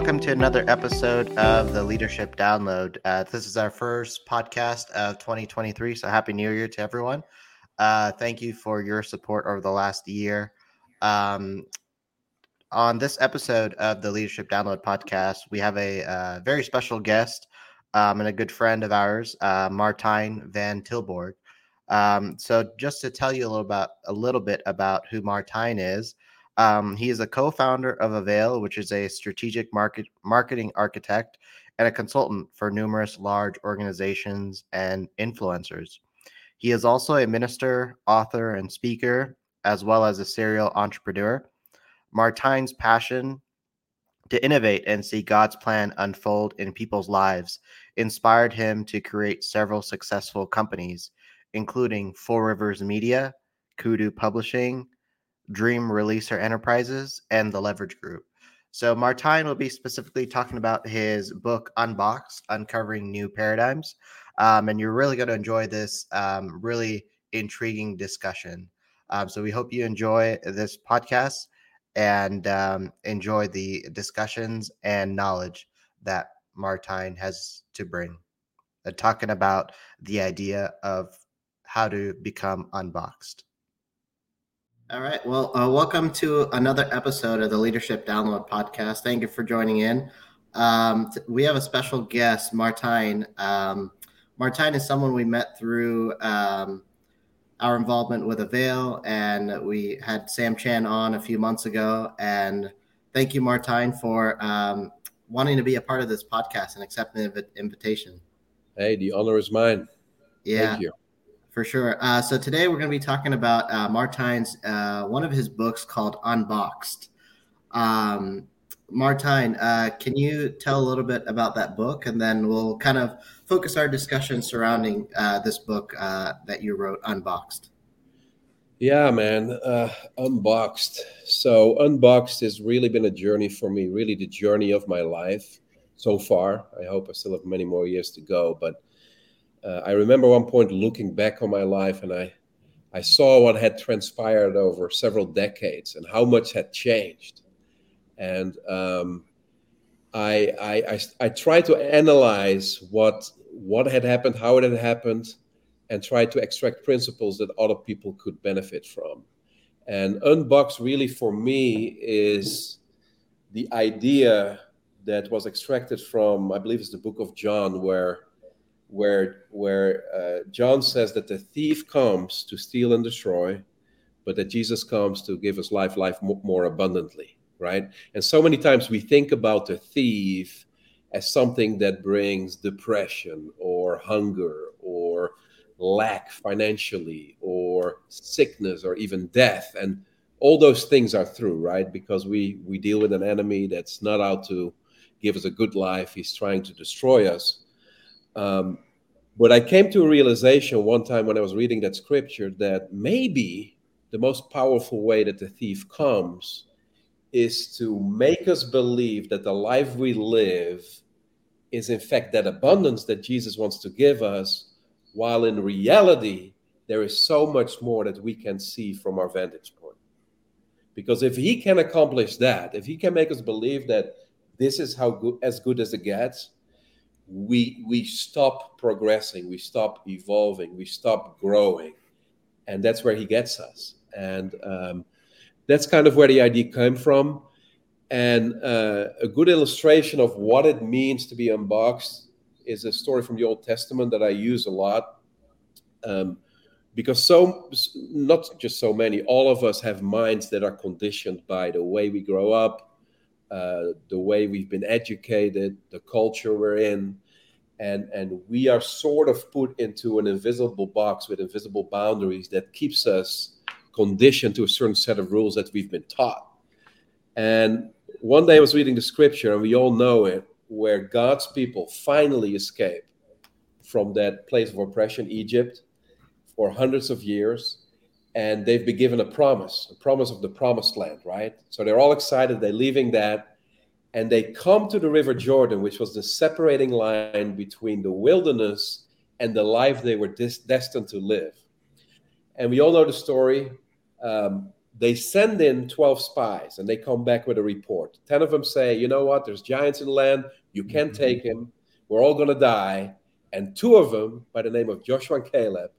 Welcome to another episode of the Leadership Download. Uh, this is our first podcast of 2023. So, Happy New Year to everyone. Uh, thank you for your support over the last year. Um, on this episode of the Leadership Download podcast, we have a uh, very special guest um, and a good friend of ours, uh, Martijn van Tilborgh. Um, so, just to tell you a little about a little bit about who Martijn is, um, he is a co-founder of Avail, which is a strategic market marketing architect and a consultant for numerous large organizations and influencers. He is also a minister, author, and speaker, as well as a serial entrepreneur. Martijn's passion to innovate and see God's plan unfold in people's lives inspired him to create several successful companies, including Four Rivers Media, Kudu Publishing, Dream Releaser Enterprises, and the Leverage Group. So, Martijn will be specifically talking about his book Unboxed Uncovering New Paradigms. Um, and you're really going to enjoy this um, really intriguing discussion. Um, so, we hope you enjoy this podcast and um, enjoy the discussions and knowledge that Martijn has to bring. Uh, talking about the idea of how to become unboxed. All right. Well, uh, welcome to another episode of the Leadership Download podcast. Thank you for joining in. Um, t- we have a special guest, Martijn. Um, Martijn is someone we met through um, our involvement with Avail, and we had Sam Chand on a few months ago. And thank you, Martijn, for um, wanting to be a part of this podcast and accepting the invitation. Hey, the honor is mine. Yeah. Thank you for sure. Uh, so today we're going to be talking about uh, Martijn's uh, one of his books called Unboxed. Um, Martijn, uh, can you tell a little bit about that book, and then we'll kind of focus our discussion surrounding uh, this book uh, that you wrote, Unboxed. Yeah, man, Unboxed. So Unboxed has really been a journey for me, really the journey of my life so far. I hope I still have many more years to go, but uh, I remember one point looking back on my life and I, I saw what had transpired over several decades and how much had changed. And um, I, I, I, I tried to analyze what, what had happened, how it had happened, and try to extract principles that other people could benefit from. And Unbox really for me is the idea that was extracted from, I believe it's the book of John, where where where uh, John says that the thief comes to steal and destroy, but that Jesus comes to give us life, life more abundantly, right? And so many times we think about the thief as something that brings depression or hunger or lack financially or sickness or even death. And all those things are true right? Because we we deal with an enemy that's not out to give us a good life. He's trying to destroy us um, but I came to a realization one time when I was reading that scripture that maybe the most powerful way that the thief comes is to make us believe that the life we live is, in fact, that abundance that Jesus wants to give us, while in reality, there is so much more that we can see from our vantage point. Because if he can accomplish that, if he can make us believe that this is how good, as good as it gets, we we stop progressing, we stop evolving, we stop growing, and that's where he gets us. And um, that's kind of where the idea came from. And uh, a good illustration of what it means to be unboxed is a story from the Old Testament that I use a lot. Um, because so not just so many all of us have minds that are conditioned by the way we grow up uh, the way we've been educated, the culture we're in, and and we are sort of put into an invisible box with invisible boundaries that keeps us conditioned to a certain set of rules that we've been taught. And one day I was reading the scripture, and we all know it, where God's people finally escape from that place of oppression, Egypt, for hundreds of years and they've been given a promise, a promise of the promised land, right? So they're all excited. They're leaving that, and they come to the River Jordan, which was the separating line between the wilderness and the life they were dis- destined to live. And we all know the story. Um, they send in 12 spies and they come back with a report. 10 of them say, you know what, there's giants in the land, you can't mm-hmm. take him, we're all going to die. And two of them, by the name of Joshua and Caleb,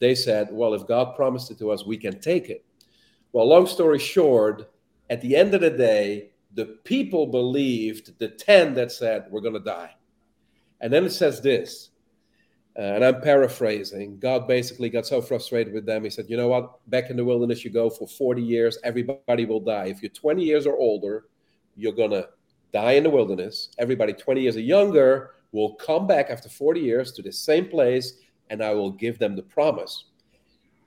they said, well, if God promised it to us, we can take it. Well, long story short, at the end of the day, the people believed the 10 that said, we're going to die. And then it says this uh, and I'm paraphrasing. God basically got so frustrated with them. He said, You know what? Back in the wilderness, you go for 40 years, everybody will die. If you're 20 years or older, you're going to die in the wilderness. Everybody 20 years or younger will come back after 40 years to the same place, and I will give them the promise.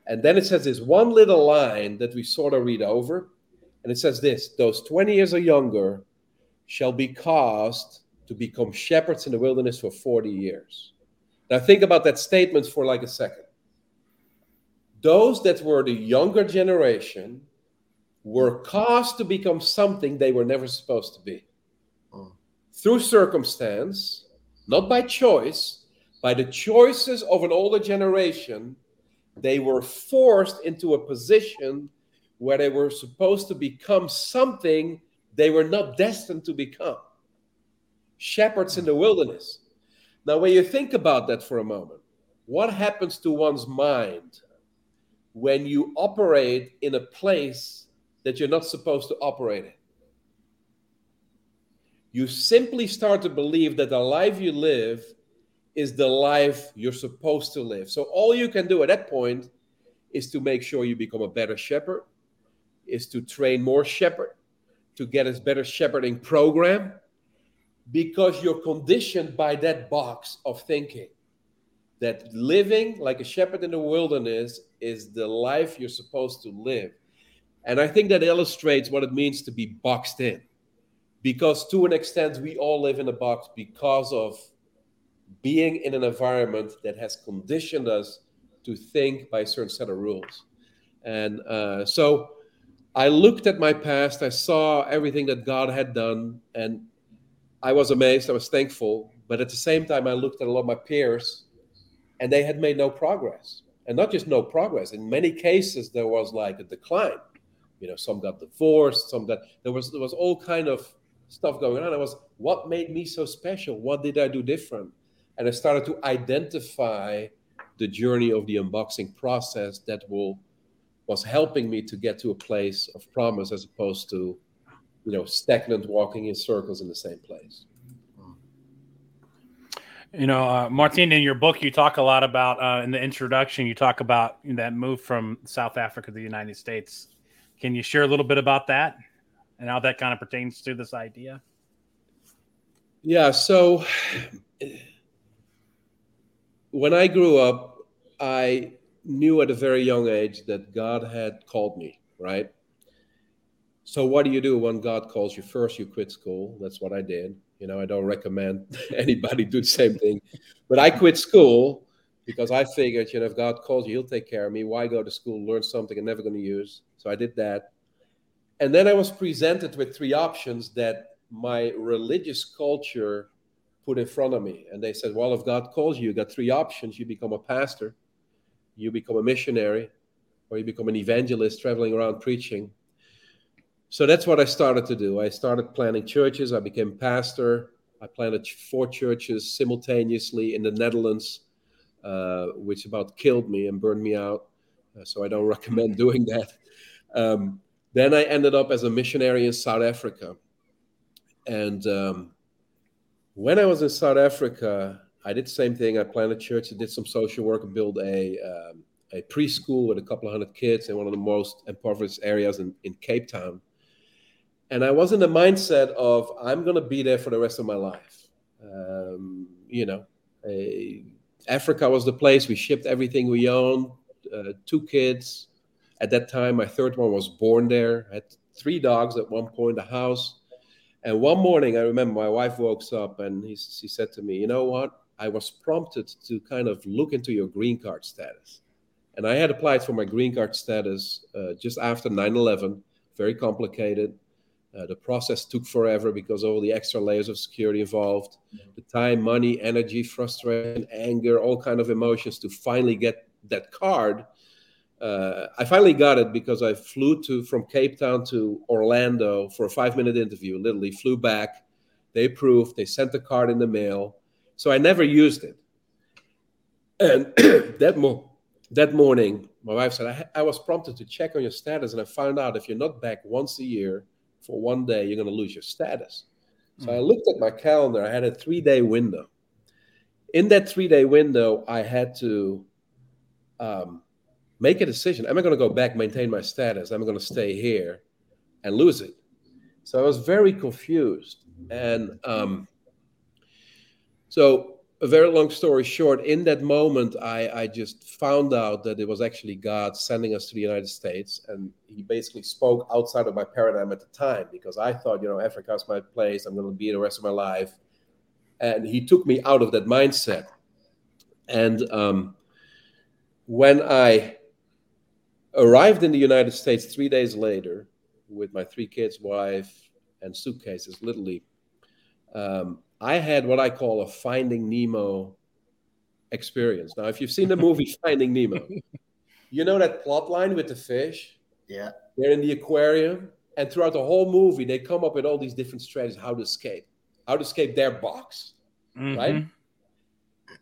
And then it says this one little line that we sort of read over. And it says this Those 20 years or younger shall be caused to become shepherds in the wilderness for 40 years. Now, think about that statement for like a second. Those that were the younger generation were caused to become something they were never supposed to be. Oh. Through circumstance, not by choice, by the choices of an older generation, they were forced into a position where they were supposed to become something they were not destined to become. Shepherds in the wilderness. Now, when you think about that for a moment, what happens to one's mind when you operate in a place that you're not supposed to operate in? You simply start to believe that the life you live is the life you're supposed to live. So, all you can do at that point is to make sure you become a better shepherd, is to train more shepherd, to get a better shepherding program, because you're conditioned by that box of thinking that living like a shepherd in the wilderness is the life you're supposed to live. And I think that illustrates what it means to be boxed in. Because to an extent, we all live in a box because of being in an environment that has conditioned us to think by a certain set of rules. And uh, so I looked at my past, I saw everything that God had done, and I was amazed, I was thankful, but at the same time, I looked at a lot of my peers and they had made no progress. And not just no progress, in many cases, there was like a decline. You know, some got divorced, some got, there was, there was all kind of stuff going on. I was, what made me so special? What did I do different? And I started to identify the journey of the unboxing process that will was helping me to get to a place of promise as opposed to you know, stagnant walking in circles in the same place. You know, uh, Martin, in your book, you talk a lot about, uh, in the introduction, you talk about that move from South Africa to the United States. Can you share a little bit about that and how that kind of pertains to this idea? Yeah. So when I grew up, I knew at a very young age that God had called me, right? So what do you do when God calls you? First, you quit school. That's what I did. You know, I don't recommend anybody do the same thing, but I quit school because I figured, you know, if God calls you, He'll take care of me. Why go to school, learn something I'm never going to use? So I did that, and then I was presented with three options that my religious culture put in front of me, and they said, "Well, if God calls you, you got three options: you become a pastor, you become a missionary, or you become an evangelist traveling around preaching." So that's what I started to do. I started planning churches. I became pastor. I planted four churches simultaneously in the Netherlands, uh, which about killed me and burned me out. Uh, so I don't recommend doing that. Um, then I ended up as a missionary in South Africa. And um, when I was in South Africa, I did the same thing. I planted a church, I did some social work, and built a, um, a preschool with a couple of hundred kids in one of the most impoverished areas in, in Cape Town and I was in the mindset of I'm going to be there for the rest of my life. Um, you know, a, Africa was the place we shipped everything we owned. Uh, two kids at that time. My third one was born there. I had three dogs at one point. A house. And one morning, I remember my wife woke up and he, she said to me, "You know what? I was prompted to kind of look into your green card status." And I had applied for my green card status uh, just after 9 11, very complicated. Uh, the process took forever because all the extra layers of security involved, the time, money, energy, frustration, anger, all kind of emotions to finally get that card uh, I finally got it because I flew to from Cape Town to Orlando for a five minute interview. Literally flew back. They approved. They sent the card in the mail. So I never used it. And that mo- that morning, my wife said I, I was prompted to check on your status, and I found out if you're not back once a year for one day, you're going to lose your status. So. I looked at my calendar. I had a three day window. In that three day window, I had to um, make a decision. Am I going to go back, maintain my status? Am I going to stay here and lose it? So I was very confused. And um, so, a very long story short, in that moment, I, I just found out that it was actually God sending us to the United States. And He basically spoke outside of my paradigm at the time because I thought, you know, Africa's my place. I'm going to be the rest of my life. And He took me out of that mindset. And um, when I arrived in the United States three days later with my three kids, wife, and suitcases, literally, um, I had what I call a Finding Nemo experience. Now, if you've seen the movie Finding Nemo, you know that plot line with the fish? Yeah. They're in the aquarium, and throughout the whole movie, they come up with all these different strategies how to escape, how to escape their box, mm-hmm. right?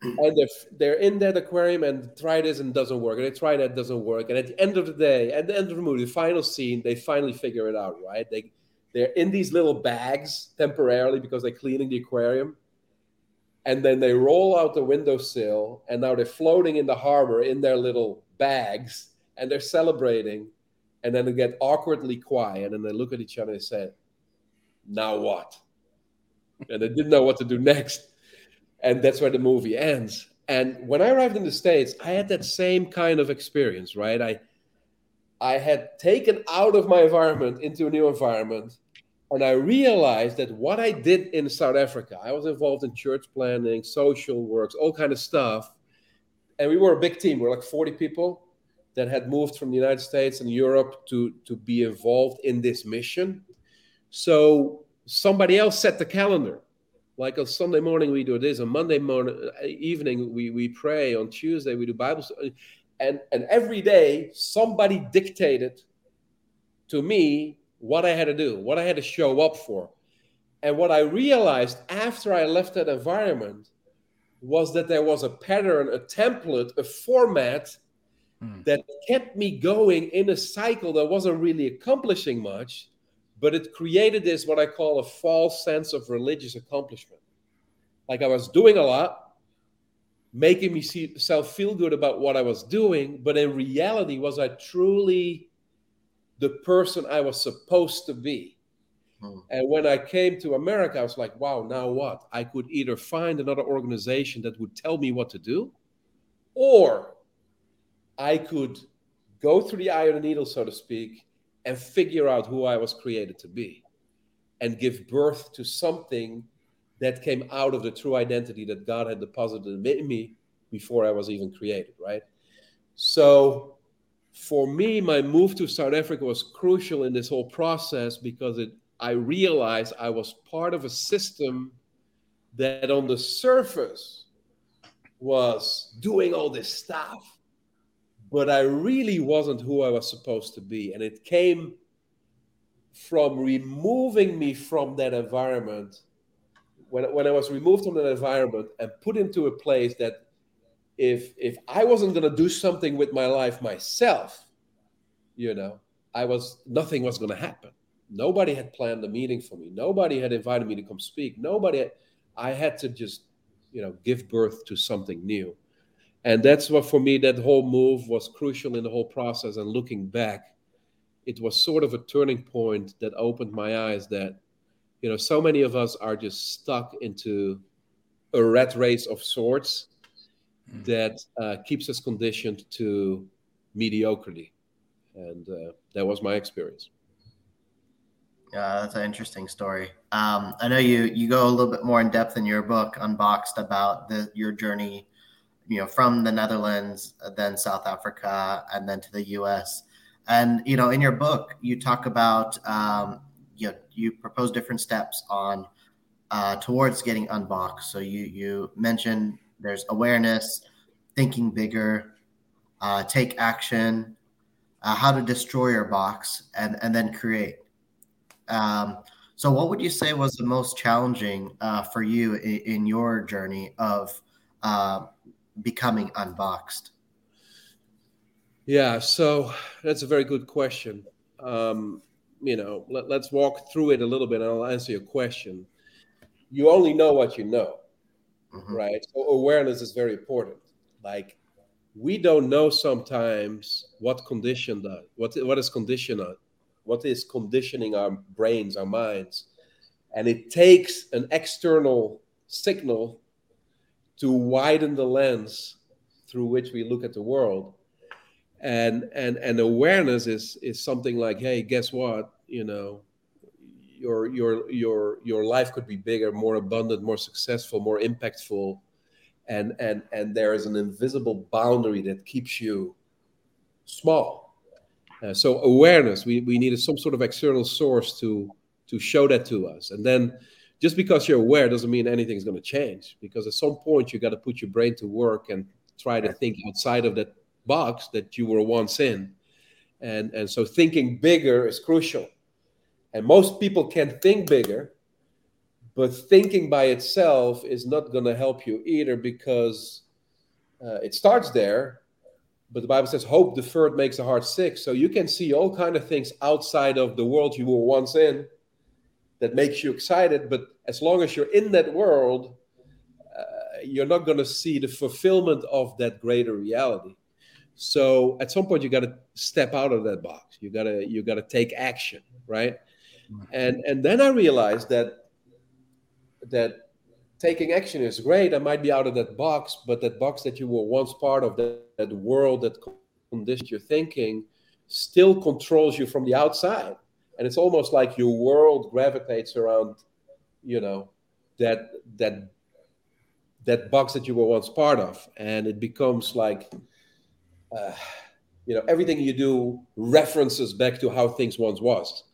And they're, they're in that aquarium and try this and doesn't work and they try that doesn't work and at the end of the day at the end of the movie the final scene they finally figure it out right? They they're in these little bags temporarily because they're cleaning the aquarium and then they roll out the windowsill and now they're floating in the harbor in their little bags and they're celebrating and then they get awkwardly quiet and they look at each other and they say now what? And they didn't know what to do next and that's where the movie ends. And when I arrived in the States, I had that same kind of experience, right? I I had taken out of my environment into a new environment, and I realized that what I did in South Africa, I was involved in church planning, social works, all kind of stuff. And we were a big team. We we're like 40 people that had moved from the United States and Europe to, to be involved in this mission. So somebody else set the calendar like on Sunday morning we do this, on Monday morning uh, evening we we pray, on Tuesday we do Bible, and and every day somebody dictated to me what I had to do, what I had to show up for, and what I realized after I left that environment was that there was a pattern, a template, a format hmm. that kept me going in a cycle that wasn't really accomplishing much but it created this what I call a false sense of religious accomplishment. Like I was doing a lot, making myself feel good about what I was doing, but in reality, was I truly the person I was supposed to be? Hmm. And when I came to America, I was like, wow, now what? I could either find another organization that would tell me what to do, or I could go through the eye of the needle, so to speak, and figure out who I was created to be and give birth to something that came out of the true identity that God had deposited in me before I was even created, right? So for me, my move to South Africa was crucial in this whole process because it I realized I was part of a system that on the surface was doing all this stuff but I really wasn't who I was supposed to be. And it came from removing me from that environment. When, when I was removed from that environment and put into a place that if if I wasn't going to do something with my life myself, you know, I was nothing was going to happen. Nobody had planned a meeting for me. Nobody had invited me to come speak. Nobody. Had, I had to just, you know, give birth to something new and that's what for me that whole move was crucial in the whole process and looking back it was sort of a turning point that opened my eyes that you know so many of us are just stuck into a rat race of sorts mm. that uh, keeps us conditioned to mediocrity and uh, that was my experience yeah, that's an interesting story. Um, I know you you go a little bit more in depth in your book, Unboxed, about the your journey you know, from the Netherlands, then South Africa, and then to the U.S. And you know, in your book, you talk about um, you know, you propose different steps on uh, towards getting unboxed. So you you mentioned there's awareness, thinking bigger, uh, take action, uh, how to destroy your box and and then create. Um, so, what would you say was the most challenging uh, for you in, in, your journey of uh, becoming unboxed? Yeah, so that's a very good question. Um, you know, let, us walk through it a little bit and I'll answer your question. You only know what you know, mm-hmm. right? So, awareness is very important. Like, we don't know sometimes what condition us, what, what is conditioned what is conditioning our brains, our minds. And it takes an external signal to widen the lens through which we look at the world. And and and awareness is is something like, hey, guess what? You know, your your your your life could be bigger, more abundant, more successful, more impactful. And and and there is an invisible boundary that keeps you small uh, so awareness, we, we needed some sort of external source to to show that to us. And then just because you're aware doesn't mean anything's going to change because at some point you got to put your brain to work and try to think outside of that box that you were once in. And and so thinking bigger is crucial. And most people can think bigger, but thinking by itself is not going to help you either because uh, it starts there but the Bible says hope deferred makes the heart sick. So you can see all kind of things outside of the world you were once in that makes you excited. But as long as you're in that world, uh, you're not going to see the fulfillment of that greater reality. So at some point you got to step out of that box. You got to you got to take action, right? And and then I realized that that taking action is great. I might be out of that box, but that box that you were once part of, that, that world that conditioned your thinking, still controls you from the outside. And it's almost like your world gravitates around, you know, that that that box that you were once part of, and it becomes like, uh, you know, everything you do references back to how things once was.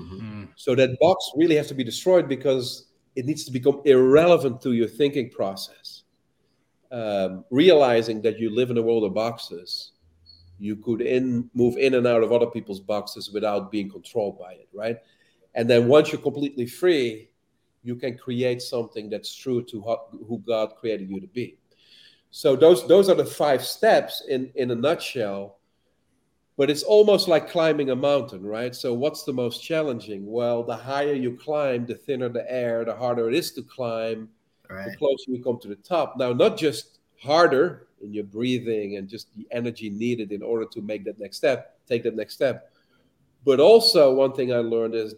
Mm-hmm. So that box really has to be destroyed because it needs to become irrelevant to your thinking process. Um, realizing that you live in a world of boxes, you could in move in and out of other people's boxes without being controlled by it, right? And then once you're completely free, you can create something that's true to who God created you to be. So those those are the five steps in in a nutshell but it's almost like climbing a mountain, right? So, what's the most challenging? Well, the higher you climb, the thinner the air, the harder it is to climb, right. the closer you come to the top. Now, not just harder in your breathing and just the energy needed in order to make that next step, take that next step, but also one thing I learned is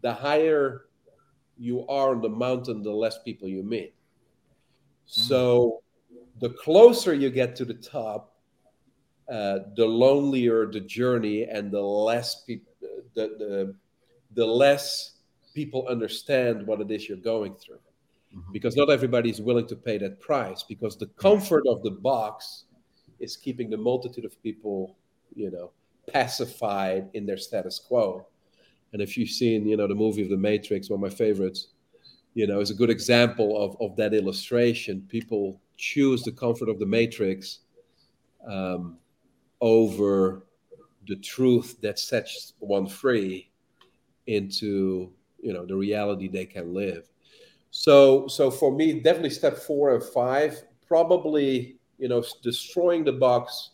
the higher you are on the mountain, the less people you meet. Mm. So, the closer you get to the top, uh, the lonelier the journey and the less people the, the the less people understand what it is you're going through mm-hmm. because not everybody is willing to pay that price because the comfort of the box is keeping the multitude of people you know pacified in their status quo. And if you've seen you know the movie of the matrix one of my favorites you know is a good example of, of that illustration. People choose the comfort of the matrix um, over the truth that sets one free into you know the reality they can live so so for me definitely step four and five probably you know destroying the box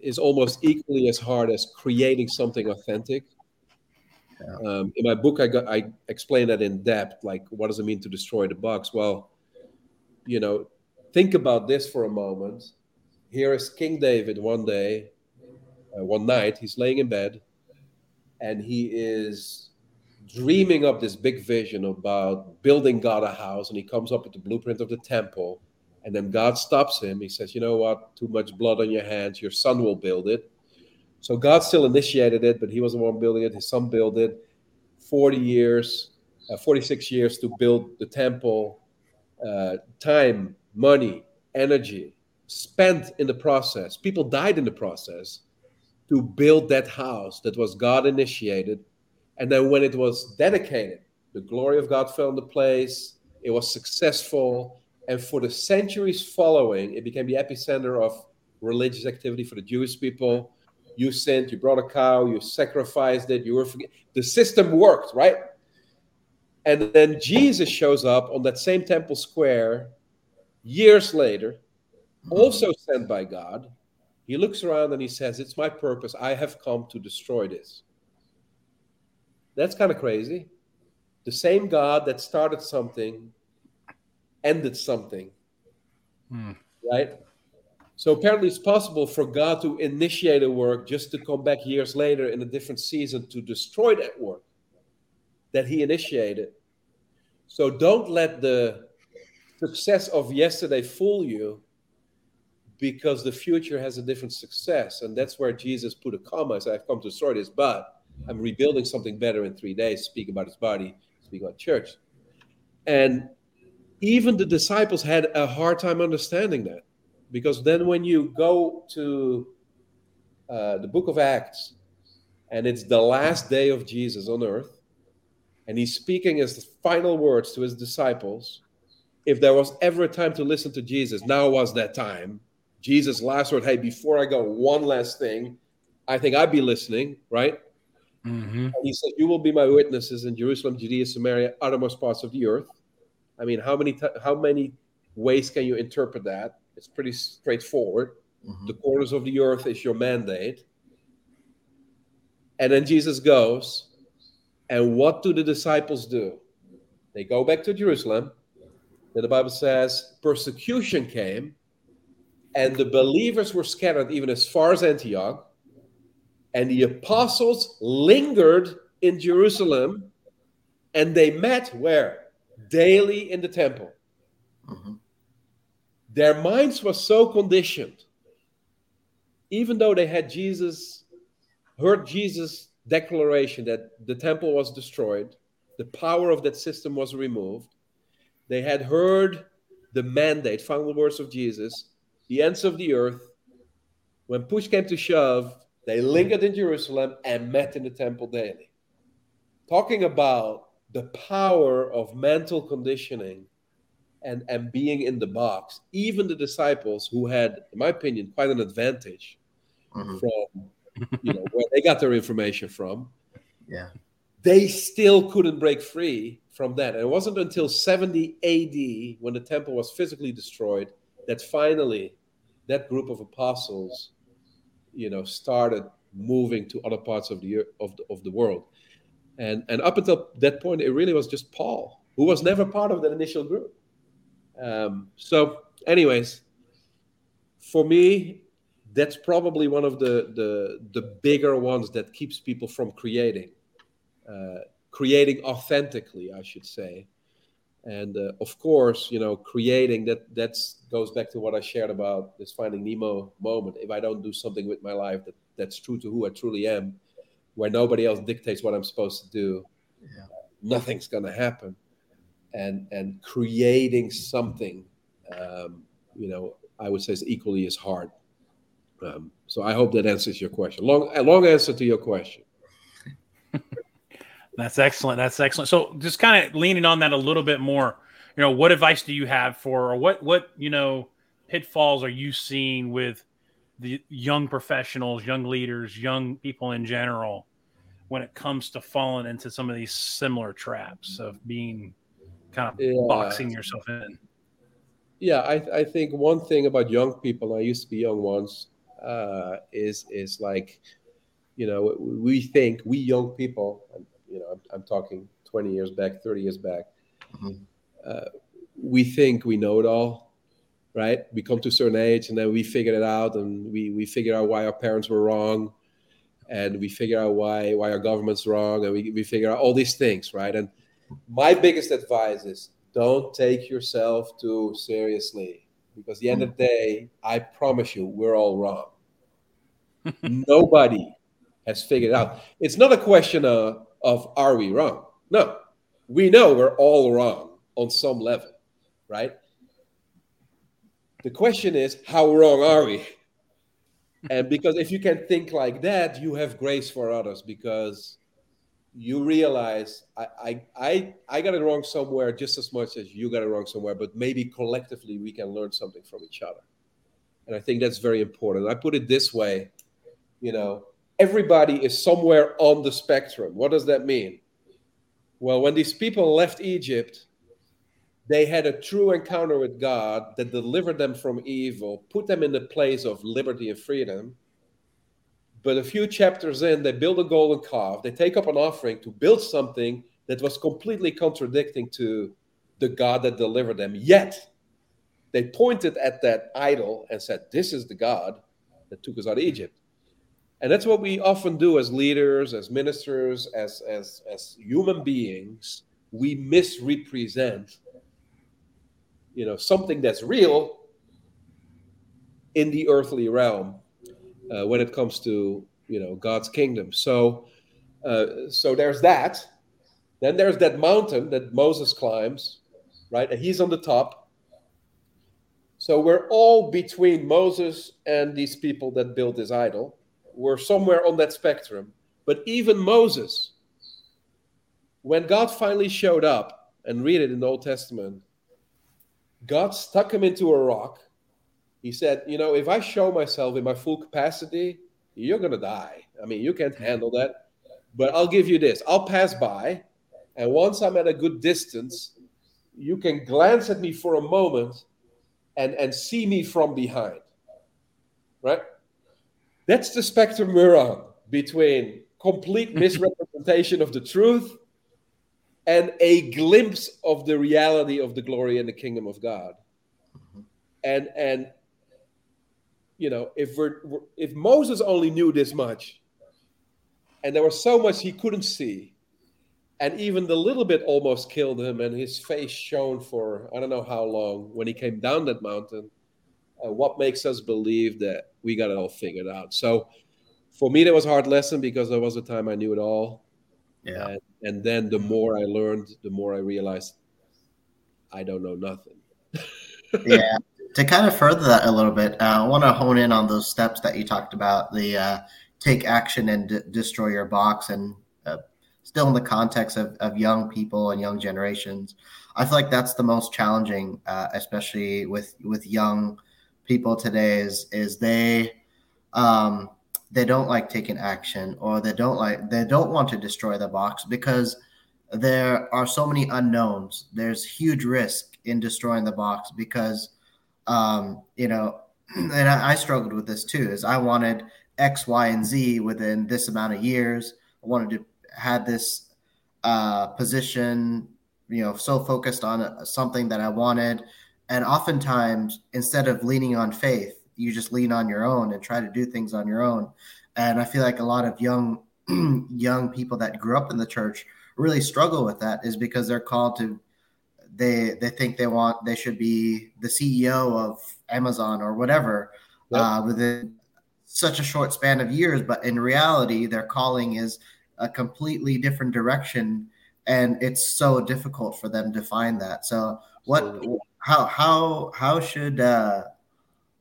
is almost equally as hard as creating something authentic. Yeah. um, in my book i got i explain that in depth like what does it mean to destroy the box? Well you know think about this for a moment. Here is King David one day, uh, one night, he's laying in bed and he is dreaming up this big vision about building God a house. And he comes up with the blueprint of the temple. And then God stops him. He says, You know what? Too much blood on your hands. Your son will build it. So God still initiated it, but he wasn't the one building it. His son built it. 40 years, uh, 46 years to build the temple, uh, time, money, energy spent in the process. People died in the process to build that house that was God initiated. And then when it was dedicated, the glory of God fell into place. It was successful. And for the centuries following, it became the epicenter of religious activity for the Jewish people. You sinned, you brought a cow, you sacrificed it, you were forget- the system worked, right? And then Jesus shows up on that same temple square years later, also sent by God. He looks around and he says, It's my purpose. I have come to destroy this. That's kind of crazy. The same God that started something ended something. Hmm. Right? So apparently it's possible for God to initiate a work just to come back years later in a different season to destroy that work that he initiated. So don't let the success of yesterday fool you because the future has a different success. And that's where Jesus put a comma. So I've come to destroy this, but I'm rebuilding something better in three days, speak about his body, speak about church. And even the disciples had a hard time understanding that. Because then when you go to uh, the book of Acts, and it's the last day of Jesus on earth, and he's speaking his final words to his disciples. If there was ever a time to listen to Jesus, now was that time. Jesus' last word, hey, before I go, one last thing. I think I'd be listening, right? Mm-hmm. He said, You will be my witnesses in Jerusalem, Judea, Samaria, uttermost parts of the earth. I mean, how many t- how many ways can you interpret that? It's pretty straightforward. Mhm. The corners of the earth is your mandate. And then Jesus goes, and what do the disciples do? They go back to Jerusalem. Then the Bible says persecution came, and the believers were scattered even as far as Antioch. And the apostles lingered in Jerusalem, and they met where? Daily in the temple. Mhm. Their minds were so conditioned, even though they had Jesus, heard Jesus' declaration that the temple was destroyed, the power of that system was removed. They had heard the mandate, final words of Jesus, the ends of the earth. When push came to shove, they lingered in Jerusalem and met in the temple daily. Talking about the power of mental conditioning and, and being in the box, even the disciples who had, in my opinion, quite an advantage Mhm. from you know where they got their information from, Yeah. they still couldn't break free from that. And it wasn't until 70 AD, when the temple was physically destroyed, that finally that group of apostles, you know, started moving to other parts of the of the, of the world. And and up until that point, it really was just Paul, who was never part of that initial group. Um, so, anyways, for me, that's probably one of the the the bigger ones that keeps people from creating uh, creating authentically i should say and uh, of course you know creating that that's goes back to what i shared about this finding nemo moment. If i don't do something with my life that that's true to who i truly am where nobody else dictates what i'm supposed to do Yeah. nothing's going to happen. And and creating something um, you know i would say is equally as hard. Um, so i hope that answers your question. Long a long answer to your question That's excellent. That's excellent. So just kind of leaning on that a little bit more, you know, what advice do you have for or what what, you know, pitfalls are you seeing with the young professionals, young leaders, young people in general when it comes to falling into some of these similar traps of being kind of Yeah. boxing yourself in? Yeah, I, I think one thing about young people, I used to be young once, uh, is is like, you know, we think we young people, you know, I'm, I'm talking 20 years back, 30 years back, Mhm. uh, we think we know it all, right? We come to a certain age and then we figure it out, and we we figure out why our parents were wrong, and we figure out why why our government's wrong, and we we figure out all these things, right? And my biggest advice is don't take yourself too seriously because at the end of the day, I promise you, we're all wrong. Nobody has figured it out. It's not a question of, of are we wrong? No, we know we're all wrong on some level, right? The question is, how wrong are we? And because if you can think like that, you have grace for others because you realize I, I I I got it wrong somewhere just as much as you got it wrong somewhere, but maybe collectively we can learn something from each other. And I think that's very important. I put it this way: you know, everybody is somewhere on the spectrum. What does that mean? Well, when these people left Egypt, they had a true encounter with God that delivered them from evil, put them in the place of liberty and freedom. But a few chapters in, they build a golden calf. They take up an offering to build something that was completely contradicting to the God that delivered them. Yet, they pointed at that idol and said, This is the God that took us out of Egypt. And that's what we often do as leaders, as ministers, as, as, as human beings. We misrepresent you know something that's real in the earthly realm uh, when it comes to you know God's kingdom. So uh, so there's that. Then there's that mountain that Moses climbs, right? And he's on the top. So we're all between Moses and these people that built this idol. We're somewhere on that spectrum. But even Moses, when God finally showed up, and read it in the Old Testament, God stuck him into a rock. He said, You know, if I show myself in my full capacity, you're going to die. I mean, you can't handle that. But I'll give you this I'll pass by. And once I'm at a good distance, you can glance at me for a moment and, and see me from behind. Right? That's the spectrum we're on between complete misrepresentation of the truth and a glimpse of the reality of the glory and the kingdom of God. Mm-hmm. And and you know, if we're if Moses only knew this much, and there was so much he couldn't see, and even the little bit almost killed him, and his face shone for I don't know how long when he came down that mountain. Uh, what makes us believe that we got it all figured out? So, for me, that was a hard lesson because there was a time I knew it all, yeah. And, and then the more I learned, the more I realized I don't know nothing. yeah. To kind of further that a little bit, uh, I want to hone in on those steps that you talked about the uh, take action and d- destroy your box, and uh, still in the context of, of young people and young generations. I feel like that's the most challenging, uh, especially with with young people today. Is is they um, they don't like taking action or they don't like they don't want to destroy the box because there are so many unknowns there's huge risk in destroying the box because um, you know and I, I, struggled with this too is i wanted x y and z within this amount of years i wanted to had this uh, position you know so focused on something that i wanted and oftentimes instead of leaning on faith you just lean on your own and try to do things on your own. And I feel like a lot of young young people that grew up in the church really struggle with that is because they're called to they they think they want they should be the CEO of Amazon or whatever yep. uh, within such a short span of years, but in reality, their calling is a completely different direction, and it's so difficult for them to find that. So, what, how, how, how should uh,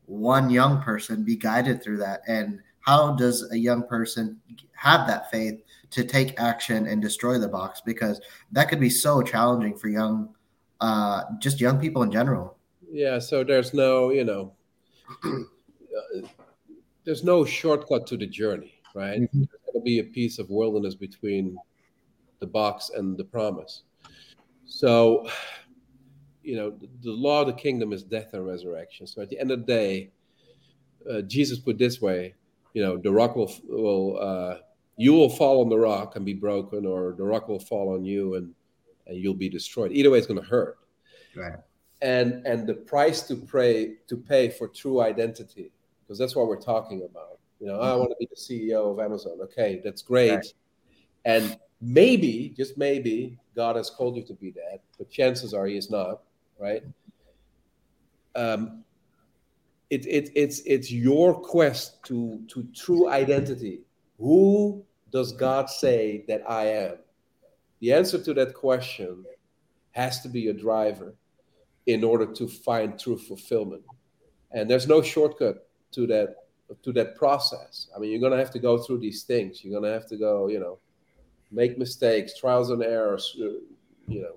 one young person be guided through that? And how does a young person have that faith to take action and destroy the box? Because that could be so challenging for young uh, just young people in general. Yeah so there's no you know there's no shortcut to the journey right? Mm-hmm. there's going to be a piece of wilderness between the box and the promise. So you know, the, the, law of the kingdom is death and resurrection. So at the end of the day, uh, Jesus put this way, you know, the rock will will uh, you will fall on the rock and be broken, or the rock will fall on you and and you'll be destroyed. Either way, it's going to hurt. Right. And and the price to pay to pay for true identity, because that's what we're talking about. You know, mm-hmm. I want to be the CEO of Amazon. Okay, that's great. Right. And maybe, just maybe, God has called you to be that, but chances are He is not right? Um, it, it, it's it's your quest to to true identity. Who does God say that I am? The answer to that question has to be a driver in order to find true fulfillment. And there's no shortcut to that to that process. I mean, you're gonna have to go through these things. You're gonna have to go, you know, make mistakes, trials and errors, uh, you know,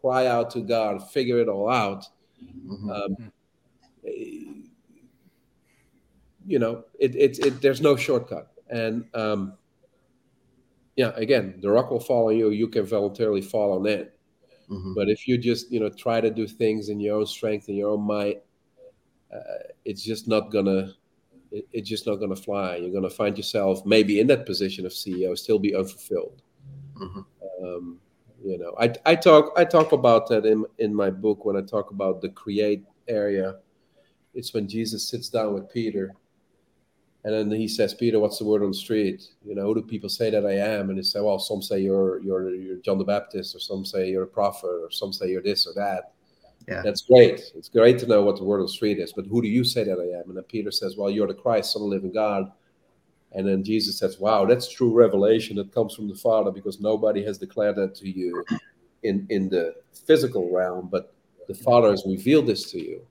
cry out to God, figure it all out. Mm-hmm. Um, you know, it, it, it, there's no shortcut. And um, yeah, again, the rock will fall on you. You can voluntarily fall on it. Mm-hmm. But if you just you know try to do things in your own strength and your own might, uh, it's just not gonna it, it's just not gonna fly. You're gonna find yourself maybe in that position of CEO, still be unfulfilled. Mm-hmm. Um, you know, I, I talk I talk about that in in my book when I talk about the create area. It's when Jesus sits down with Peter and then he says, Peter, what's the word on the street? You know, who do people say that I am? And he said, well, some say you're you're you're John the Baptist, or some say you're a prophet, or some say you're this or that. Yeah. That's great. It's great to know what the word on the street is, but who do you say that I am? And then Peter says, Well, you're the Christ, Son of the living God. And then Jesus says, Wow, that's true revelation that comes from the Father because nobody has declared that to you in, in the physical realm, but the Father has revealed this to you.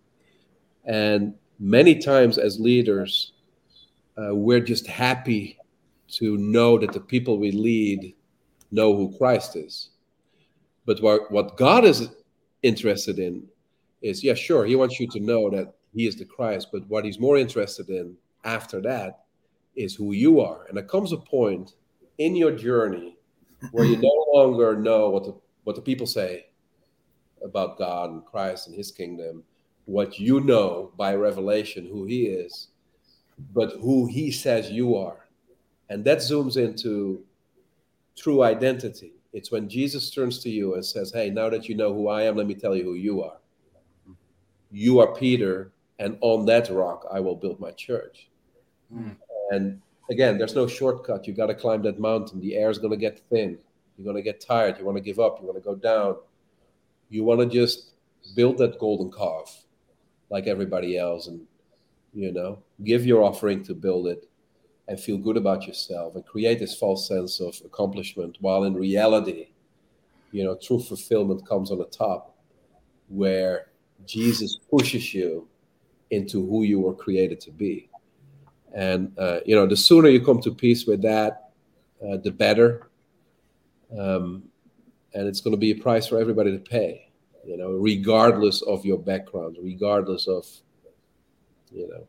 And many times as leaders, uh, we're just happy to know that the people we lead know who Christ is. But what, what God is interested in is, yeah, sure, He wants you to know that He is the Christ, but what He's more interested in after that is who you are. And there comes a point in your journey where you no longer know what the, what the people say about God and Christ and His kingdom, what you know by revelation who He is but who he says you are. And that zooms into true identity. It's when Jesus turns to you and says, Hey, now that you know who I am, let me tell you who you are. You are Peter, and on that rock I will build my church. Mm. And again, there's no shortcut. You got to climb that mountain. The air is going to get thin. You're going to get tired. You want to give up. You want to go down. You want to just build that golden calf like everybody else and you know give your offering to build it and feel good about yourself and create this false sense of accomplishment while in reality you know true fulfillment comes on the top where jesus pushes you into who you were created to be and uh, you know the sooner you come to peace with that uh, the better. Um, and it's going to be a price for everybody to pay you know regardless of your background regardless of you know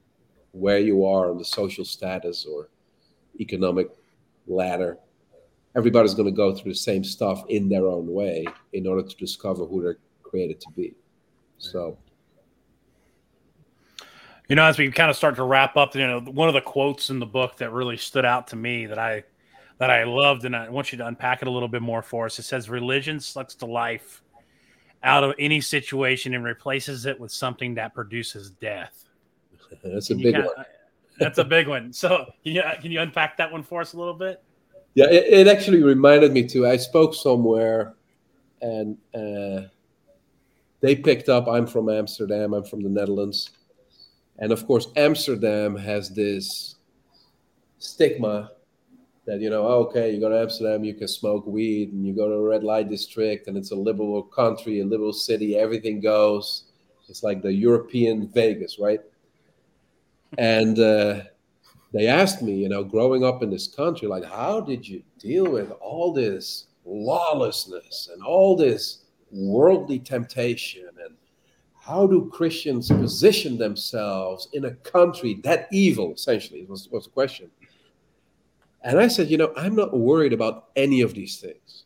where you are on the social status or economic ladder. Everybody's going to go through the same stuff in their own way in order to discover who they're created to be. So you know as we kind of start to wrap up you know one of the quotes in the book that really stood out to me that i that i loved and i want you to unpack it a little bit more for us it says religion sucks the life out of any situation and replaces it with something that produces death that's a big one. that's a big one. So can you can you unpack that one for us a little bit? Yeah, it, it actually reminded me too. I spoke somewhere, and uh, they picked up. I'm from Amsterdam. I'm from the Netherlands, and of course, Amsterdam has this stigma that you know, okay, you go to Amsterdam, you can smoke weed, and you go to a red light district, and it's a liberal country, a liberal city, everything goes. It's like the European Vegas, right? and uh, they asked me, you know, growing up in this country, like, how did you deal with all this lawlessness and all this worldly temptation? How do Christians position themselves in a country that evil, essentially, was, was the question. And I said, you know, I'm not worried about any of these things.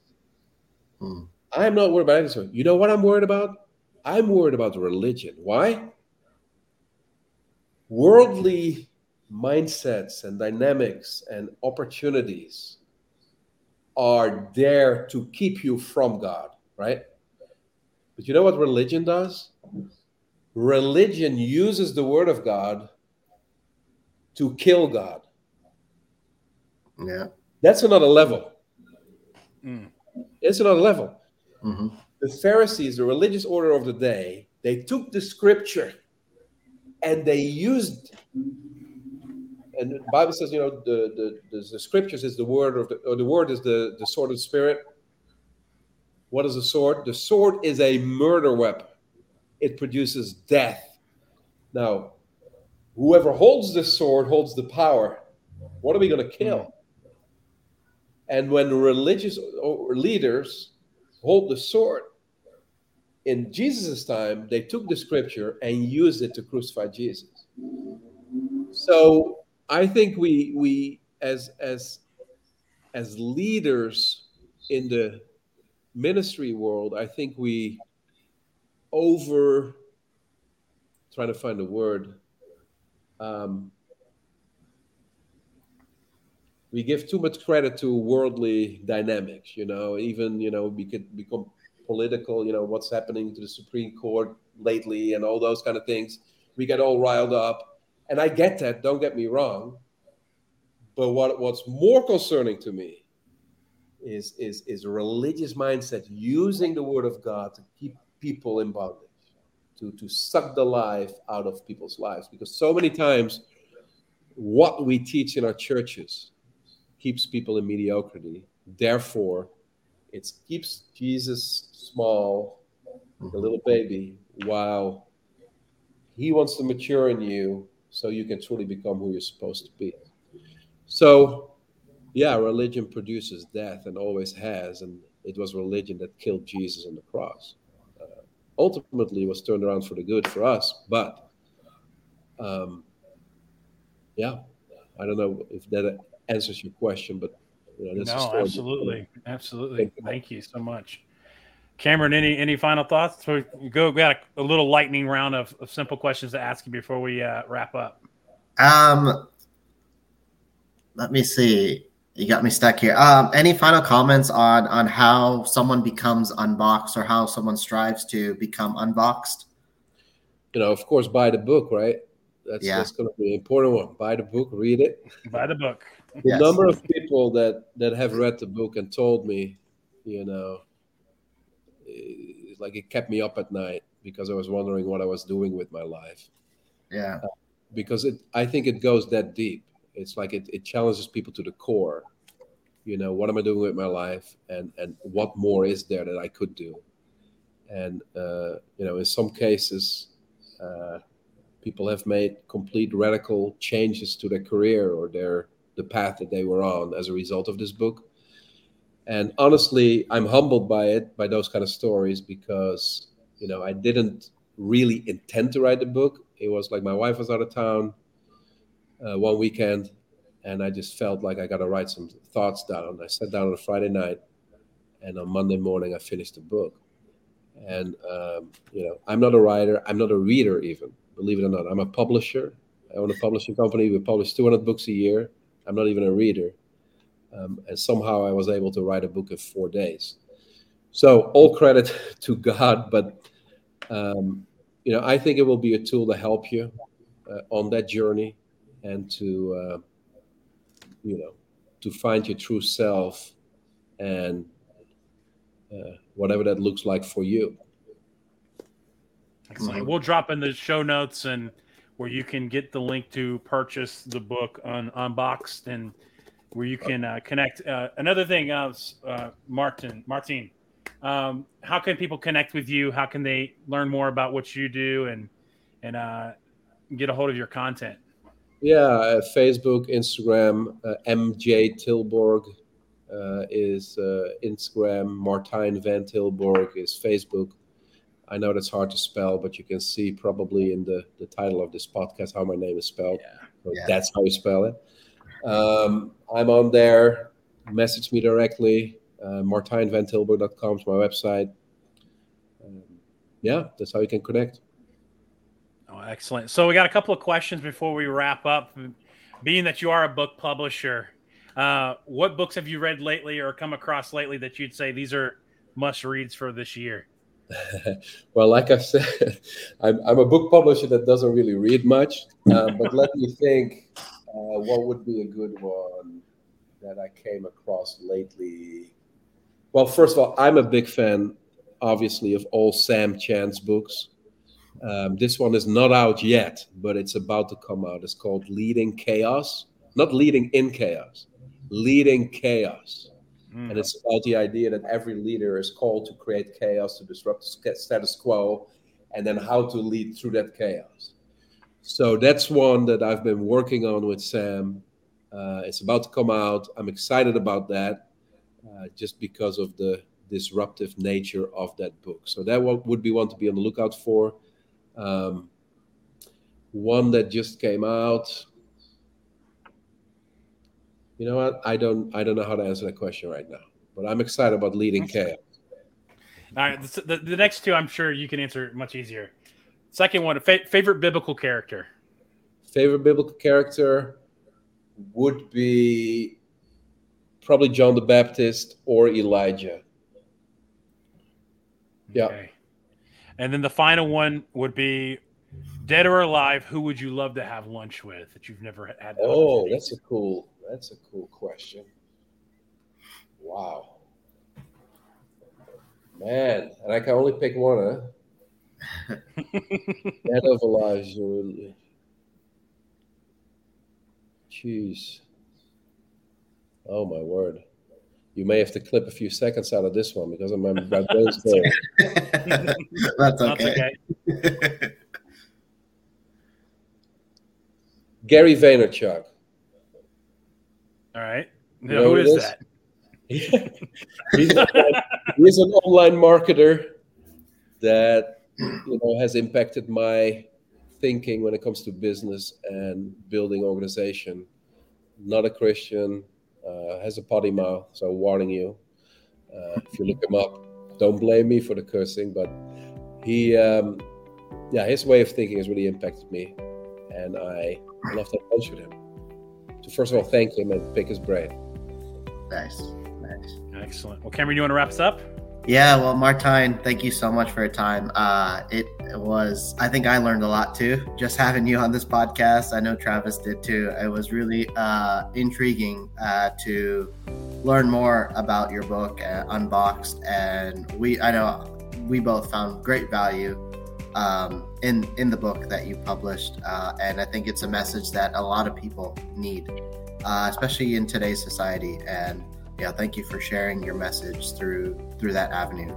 Hmm. I'm not worried about anything. You know what I'm worried about? I'm worried about religion. Why? worldly mindsets and dynamics and opportunities are there to keep you from God, right? But you know what religion does? Religion uses the word of God to kill God. Yeah. That's another level. Mm. It's another level. Mm-hmm. The Pharisees, the religious order of the day, they took the scripture and they used and the bible says you know the, the the, the scriptures is the word of the, or the word is the the sword of the spirit what is a sword the sword is a murder weapon it produces death. Now whoever holds the sword holds the power. What are we going to kill mm. and when religious uh, leaders hold the sword in Jesus' time, they took the scripture and used it to crucify Jesus. So I think we we as as as leaders in the ministry world, I think we over trying to find a word. Um, we give too much credit to worldly dynamics. You know, even you know we could become political. You know, what's happening to the Supreme Court lately and all those kind of things. We get all riled up, and I get that. Don't get me wrong. But what what's more concerning to me is is is a religious mindset using the Word of God to keep people in bondage, to to suck the life out of people's lives. Because so many times, what we teach in our churches keeps people in mediocrity. Therefore, it keeps Jesus small, a little baby, while he wants to mature in you so you can truly become who you're supposed to be. So, yeah, religion produces death and always has, and it was religion that killed Jesus on the cross. Ultimately, was turned around for the good for us, but um, yeah, I don't know if that answers your question, but you know, no, absolutely, absolutely. Thank you so much, Cameron. Any any final thoughts? So we go. We got a, a little lightning round of, of, simple questions to ask you before we uh, wrap up. Um, let me see. You got me stuck here. Um, any final comments on on how someone becomes unboxed or how someone strives to become unboxed? You know, of course, buy the book, right? That's, yeah. that's going to be an important one. Buy the book, read it. Buy the book the yes. number of people that that have read the book and told me, you know, like it kept me up at night because I was wondering what I was doing with my life. Yeah. Uh, because it, I think it goes that deep. It's like it, it challenges people to the core. You know, what am I doing with my life, and and what more is there that I could do? And uh, you know, in some cases, uh, people have made complete radical changes to their career or their the path that they were on as a result of this book. And honestly, I'm humbled by it, by those kind of stories, because you know I didn't really intend to write the book. It was like my wife was out of town uh, one weekend, and I just felt like I got to write some thoughts down. I sat down on a Friday night, and on Monday morning I finished the book. And um, you know, I'm not a writer. I'm not a reader, even believe it or not. I'm a publisher. I own a publishing company. We publish 200 books a year. I'm not even a reader. Um, and somehow I was able to write a book in four days. So all credit to God, but um, you know I think it will be a tool to help you uh, on that journey and to uh, you know to find your true self and uh, whatever that looks like for you. Excellent. We'll drop in the show notes and where you can get the link to purchase the book on unboxed and where you can uh, connect. Uh, another thing, uh, uh, Martin, Martin, um, how can people connect with you? How can they learn more about what you do and and uh, get a hold of your content? Yeah, uh, Facebook, Instagram, uh, MJ Tilborgh is Instagram. Martijn van Tilborgh is Facebook. I know that's hard to spell, but you can see probably in the, the title of this podcast how my name is spelled. Yeah. So yeah. That's how you spell it. Um, I'm on there. Message me directly. Uh, MartijnVanTilborgh.com is my website. Um, yeah, that's how you can connect. Excellent. So we got a couple of questions before we wrap up. Being that you are a book publisher, uh, what books have you read lately or come across lately that you'd say these are must reads for this year? well, like I said, I'm, I'm, a book publisher that doesn't really read much. Um, but let me think uh, what would be a good one that I came across lately. Well, first of all, I'm a big fan, obviously, of all Sam Chand's books. Um, this one is not out yet, but it's about to come out. It's called Leading Chaos, not Leading in Chaos, Leading Chaos. Mm. And it's about the idea that every leader is called to create chaos, to disrupt the status quo, and then how to lead through that chaos. So that's one that I've been working on with Sam. Uh, it's about to come out. I'm excited about that uh, just because of the disruptive nature of that book. So that would be one to be on the lookout for. Um, one that just came out You know what? I don't. I don't know how to answer that question right now, but I'm excited about leading chaos. All right, the, the, next two I'm sure you can answer much easier. Second one, fa- favorite biblical character. Favorite biblical character would be probably John the Baptist or Elijah. Yeah. And then the final one would be dead or alive, who would you love to have lunch with that you've never had? Oh, that's a cool that's a cool question. Wow. Man, and I can only pick one, huh? Dead of alive, Jeez. Oh my word. You may have to clip a few seconds out of this one because of my, my brain's going. That's okay. That's okay. Gary Vaynerchuk. All right. You know who is, is that? he's, he's an online marketer that you know has impacted my thinking when it comes to business and building organization. Not a Christian, uh, has a potty mouth, so warning you. Uh, if you look him up, don't blame me for the cursing, but he, um, yeah, his way of thinking has really impacted me, and I love to lunch with him. So first of all, thank him and pick his brain. Nice, nice, excellent. Well, Cameron, you want to wrap us up? Yeah, well, Martijn, thank you so much for your time. Uh, it was, I think I learned a lot too, just having you on this podcast. I know Travis did too. It was really uh, intriguing uh, to learn more about your book, uh, Unboxed, and we, I know we both found great value um, in in the book that you published, uh, and I think it's a message that a lot of people need, uh, especially in today's society. And yeah, thank you for sharing your message through through that avenue.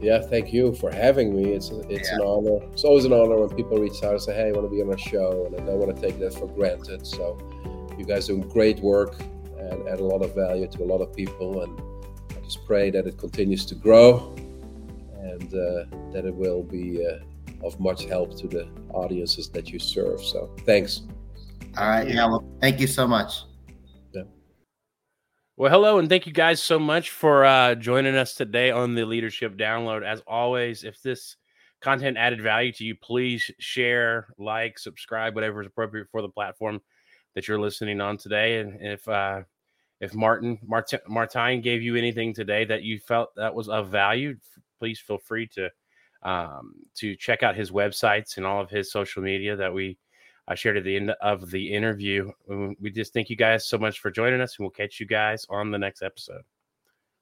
Yeah, thank you for having me. It's it's yeah. an honor. It's always an honor when people reach out and say, "Hey, I want to be on our show," and I don't want to take that for granted. So, you guys doing great work and add a lot of value to a lot of people, and I just pray that it continues to grow and uh, that it will be uh, of much help to the audiences that you serve. So, thanks. All right. Yeah. Well, thank you so much. Well, hello, and thank you guys so much for uh, joining us today on the Leadership Download. As always, if this content added value to you, please share, like, subscribe, whatever is appropriate for the platform that you're listening on today. And if uh, if Martin Martin Martijn gave you anything today that you felt that was of value, please feel free to um, to check out his websites and all of his social media that we I shared at the end of the interview. We just thank you guys so much for joining us, and we'll catch you guys on the next episode.